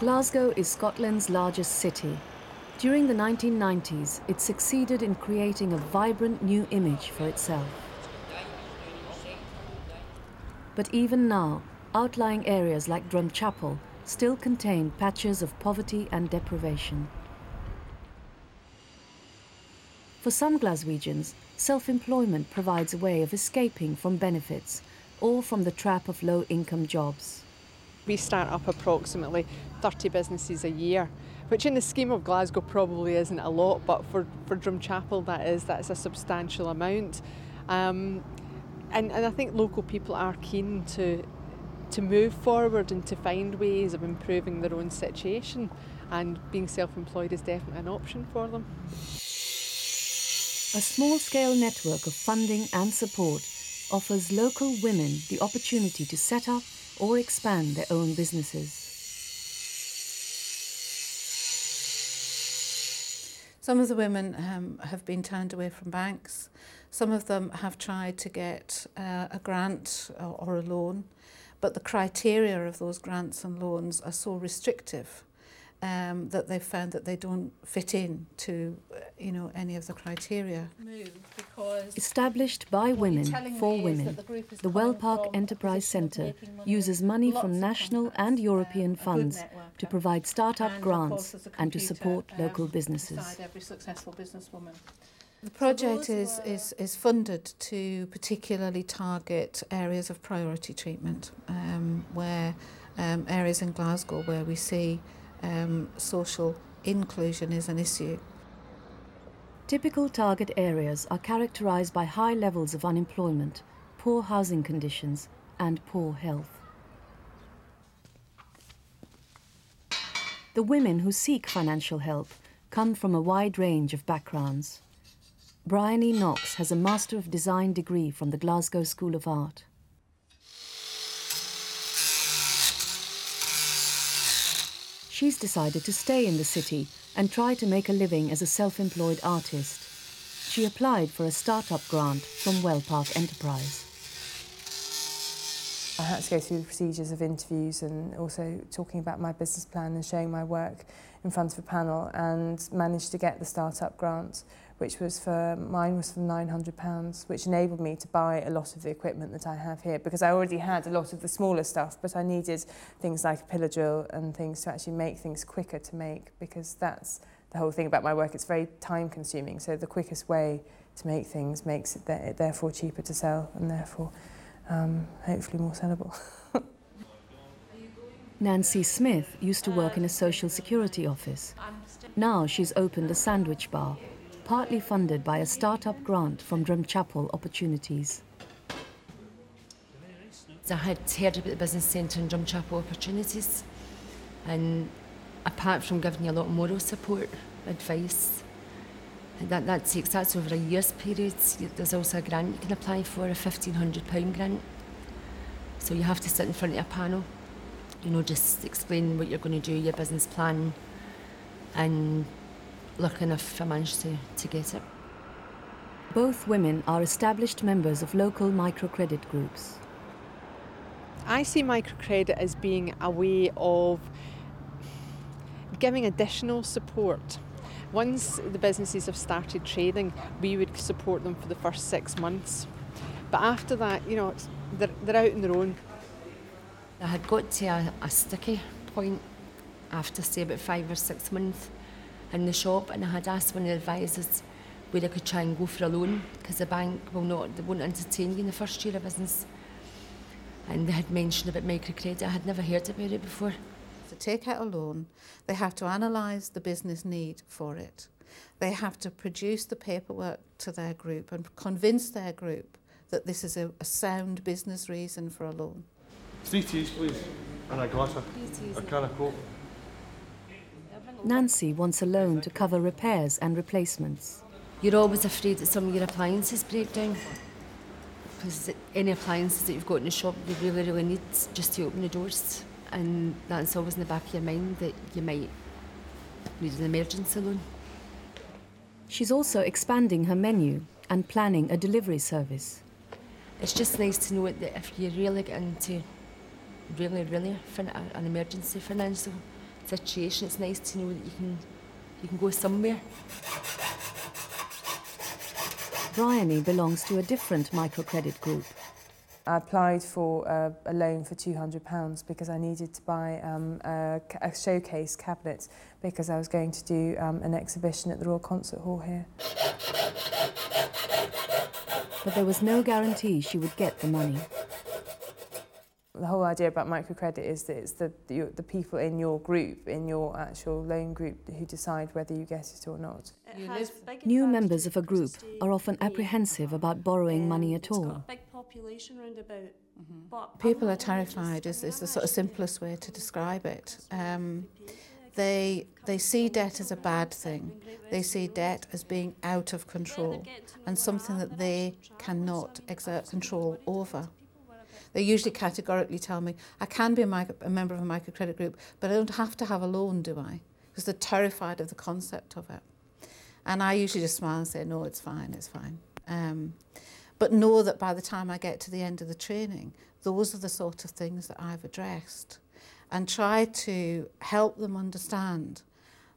Glasgow is Scotland's largest city. During the 1990s, it succeeded in creating a vibrant new image for itself. But even now, outlying areas like Drumchapel still contain patches of poverty and deprivation. For some Glaswegians, self-employment provides a way of escaping from benefits or from the trap of low-income jobs. We start up approximately 30 businesses a year, which in the scheme of Glasgow probably isn't a lot, but for, for Drumchapel that is, that's a substantial amount. Um, and, and I think local people are keen to, to move forward and to find ways of improving their own situation and being self-employed is definitely an option for them. A small-scale network of funding and support offers local women the opportunity to set up or expand their own businesses. Some of the women um, have been turned away from banks. Some of them have tried to get uh, a grant or, or a loan, but the criteria of those grants and loans are so restrictive um, that they've found that they don't fit in to, uh, you know, any of the criteria. Established by women for women, the, the Wellpark Enterprise Centre uses money from national and European funds to provide start-up grants and to support local businesses. The project is, is, is funded to particularly target areas of priority treatment, um, where um, areas in Glasgow where we see um, social inclusion is an issue. Typical target areas are characterised by high levels of unemployment, poor housing conditions and poor health. The women who seek financial help come from a wide range of backgrounds. Bryony Knox has a Master of Design degree from the Glasgow School of Art. She's decided to stay in the city and try to make a living as a self-employed artist. She applied for a start-up grant from Wellpark Enterprise. I had to go through the procedures of interviews and also talking about my business plan and showing my work in front of a panel and managed to get the start-up grant which was for mine was for 900 pounds which enabled me to buy a lot of the equipment that I have here because I already had a lot of the smaller stuff but I needed things like a pillar drill and things to actually make things quicker to make because that's the whole thing about my work it's very time consuming so the quickest way to make things makes it, th therefore cheaper to sell and therefore um, hopefully more sellable. Nancy Smith used to work in a social security office. Now she's opened a sandwich bar partly funded by a start-up grant from Drumchapel Opportunities. I had heard about the business centre and Drumchapel Opportunities and apart from giving you a lot of moral support, advice, that, that takes, that's over a year's period. There's also a grant you can apply for, a £1,500 grant. So you have to sit in front of a panel, you know, just explain what you're going to do, your business plan, and looking if I managed to, to get it. Both women are established members of local microcredit groups. I see microcredit as being a way of giving additional support. Once the businesses have started trading, we would support them for the first six months. But after that, you know, they're, they're out on their own. I had got to a, a sticky point after, say, about five or six months in the shop and I had asked one of the advisors where I could try and go for a loan because the bank will not, they won't entertain you in the first year of business. And they had mentioned about microcredit. I had never heard about it before. To take out a loan, they have to analyse the business need for it. They have to produce the paperwork to their group and convince their group that this is a, a sound business reason for a loan. Three teas, please, and a glass of a can of Coke. Nancy wants a loan to cover repairs and replacements. You're always afraid that some of your appliances break down. Because any appliances that you've got in the shop you really, really need just to open the doors. And that's always in the back of your mind that you might need an emergency loan. She's also expanding her menu and planning a delivery service. It's just nice to know that if you really get into really, really an emergency financial situation. It's nice to know that you can you can go somewhere. Bryony belongs to a different microcredit group. I applied for a, a loan for £200 because I needed to buy um, a, a showcase cabinet because I was going to do um, an exhibition at the Royal Concert Hall here. But there was no guarantee she would get the money. The whole idea about microcredit is that it's the, the, the people in your group, in your actual loan group, who decide whether you get it or not. New members of a group are often apprehensive about borrowing money at all. People are terrified is, is the sort of simplest way to describe it. Um, they, they see debt as a bad thing. They see debt as being out of control and something that they cannot exert control over. They usually categorically tell me, I can be a, micro, a member of a microcredit group, but I don't have to have a loan, do I? Because they're terrified of the concept of it. And I usually just smile and say, no, it's fine, it's fine. Um, but know that by the time I get to the end of the training, those are the sort of things that I've addressed. And try to help them understand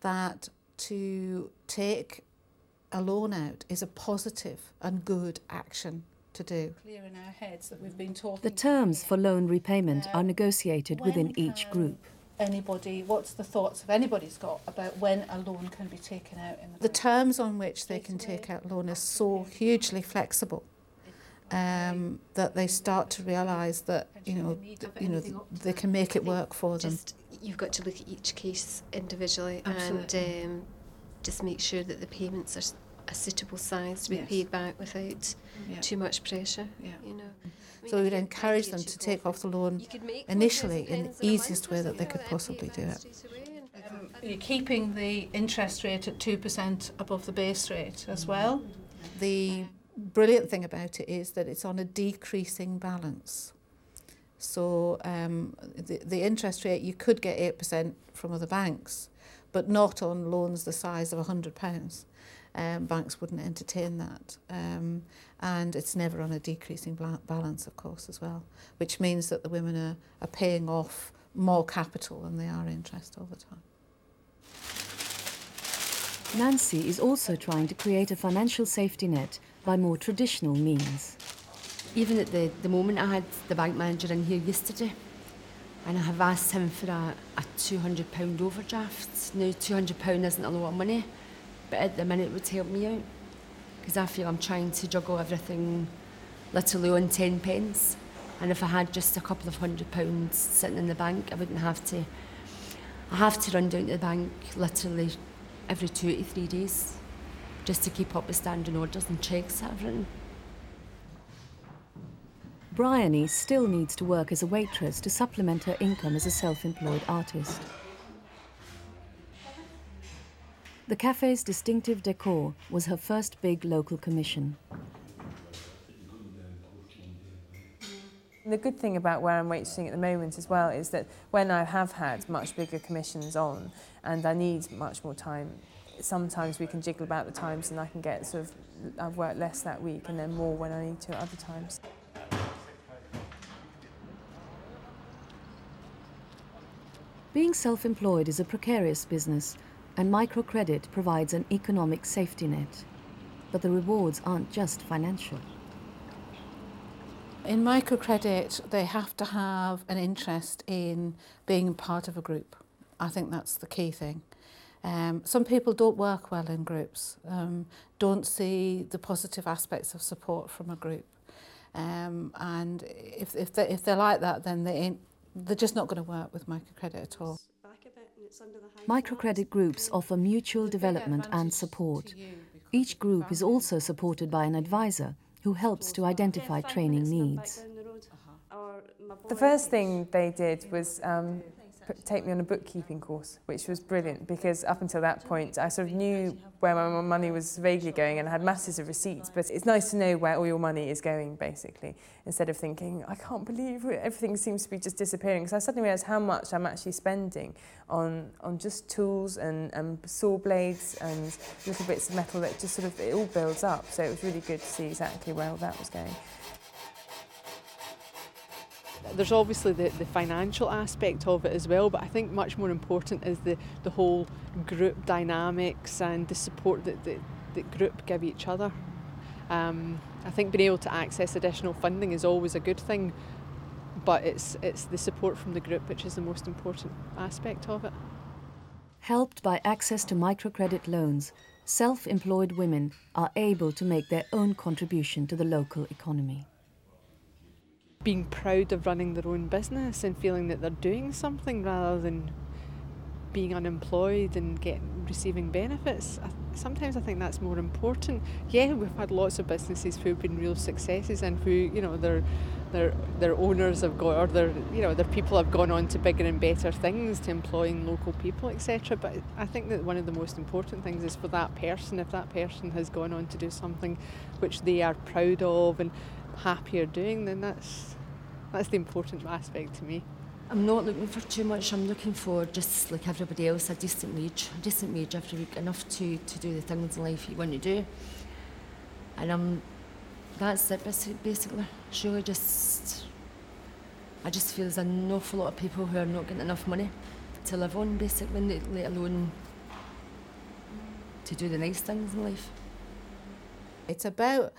that to take a loan out is a positive and good action to do. Clear in our heads that we've been talking. The terms for loan repayment are negotiated within each group. Anybody, what's the thoughts of anybody's got about when a loan can be taken out? In the, the terms on which they can take out loan are so hugely flexible. Um, that they start to realise that you know, you know, they can make it work for them. Just, you've got to look at each case individually Absolutely. and um, just make sure that the payments are a suitable size to be yes. paid back without yeah. too much pressure. Yeah. You know. So we'd encourage them to take off the loan initially in the easiest way that they could possibly do it. Um, you're keeping the interest rate at 2% above the base rate as well. The brilliant thing about it is that it's on a decreasing balance. So um, the, the interest rate, you could get 8% from other banks, but not on loans the size of £100. Um, banks wouldn't entertain that. Um, and it's never on a decreasing balance, of course, as well, which means that the women are, are paying off more capital than they are interest all the time. Nancy is also trying to create a financial safety net by more traditional means. Even at the, the moment, I had the bank manager in here yesterday and I have asked him for a, a £200 overdraft. Now, £200 isn't a lot of money, but at the minute it would help me out because I feel I'm trying to juggle everything literally on 10 pence. And if I had just a couple of hundred pounds sitting in the bank, I wouldn't have to. I have to run down to the bank literally every two to three days just to keep up with standing orders and checks that I've written. Bryony still needs to work as a waitress to supplement her income as a self employed artist. The cafe's distinctive decor was her first big local commission. The good thing about where I'm waitressing at the moment as well is that when I have had much bigger commissions on and I need much more time, sometimes we can jiggle about the times and I can get sort of, I've worked less that week and then more when I need to at other times. Being self-employed is a precarious business and microcredit provides an economic safety net. But the rewards aren't just financial. In microcredit, they have to have an interest in being part of a group. I think that's the key thing. Um, some people don't work well in groups, um, don't see the positive aspects of support from a group. Um, and if, if, they, if they're like that, then they ain't, they're just not going to work with microcredit at all. Microcredit groups offer mutual development and support. Each group is also supported by an advisor who helps to identify training needs. The first thing they did was um, take me on a bookkeeping course, which was brilliant because up until that point I sort of knew where my money was vaguely going and I had masses of receipts, but it's nice to know where all your money is going basically instead of thinking, I can't believe everything seems to be just disappearing because I suddenly realised how much I'm actually spending on, on just tools and, and saw blades and little bits of metal that just sort of, it all builds up. So it was really good to see exactly where all that was going. There's obviously the, the financial aspect of it as well, but I think much more important is the, the whole group dynamics and the support that the, the group give each other. Um, I think being able to access additional funding is always a good thing, but it's, it's the support from the group which is the most important aspect of it. Helped by access to microcredit loans, self employed women are able to make their own contribution to the local economy. Being proud of running their own business and feeling that they're doing something rather than being unemployed and getting receiving benefits. Sometimes I think that's more important. Yeah, we've had lots of businesses who've been real successes and who, you know, their their their owners have got or their you know their people have gone on to bigger and better things, to employing local people, etc. But I think that one of the most important things is for that person, if that person has gone on to do something which they are proud of and happier doing, then that's that's the important aspect to me. I'm not looking for too much. I'm looking for just like everybody else, a decent wage, a decent wage every week, enough to, to do the things in life you want to do. And I'm, that's it basically. Surely just, I just feel there's an awful lot of people who are not getting enough money to live on, basically, let alone to do the nice things in life. It's about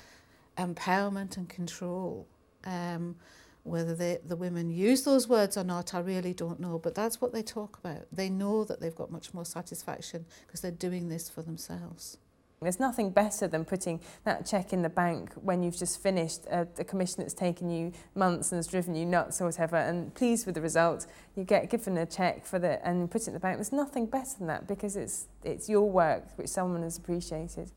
empowerment and control. Um, whether they, the women use those words or not, I really don't know, but that's what they talk about. They know that they've got much more satisfaction because they're doing this for themselves. There's nothing better than putting that cheque in the bank when you've just finished a, a commission that's taken you months and has driven you nuts or whatever, and pleased with the result, you get given a cheque for the and put it in the bank. There's nothing better than that because it's it's your work which someone has appreciated.